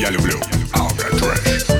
я люблю Алка Трэш.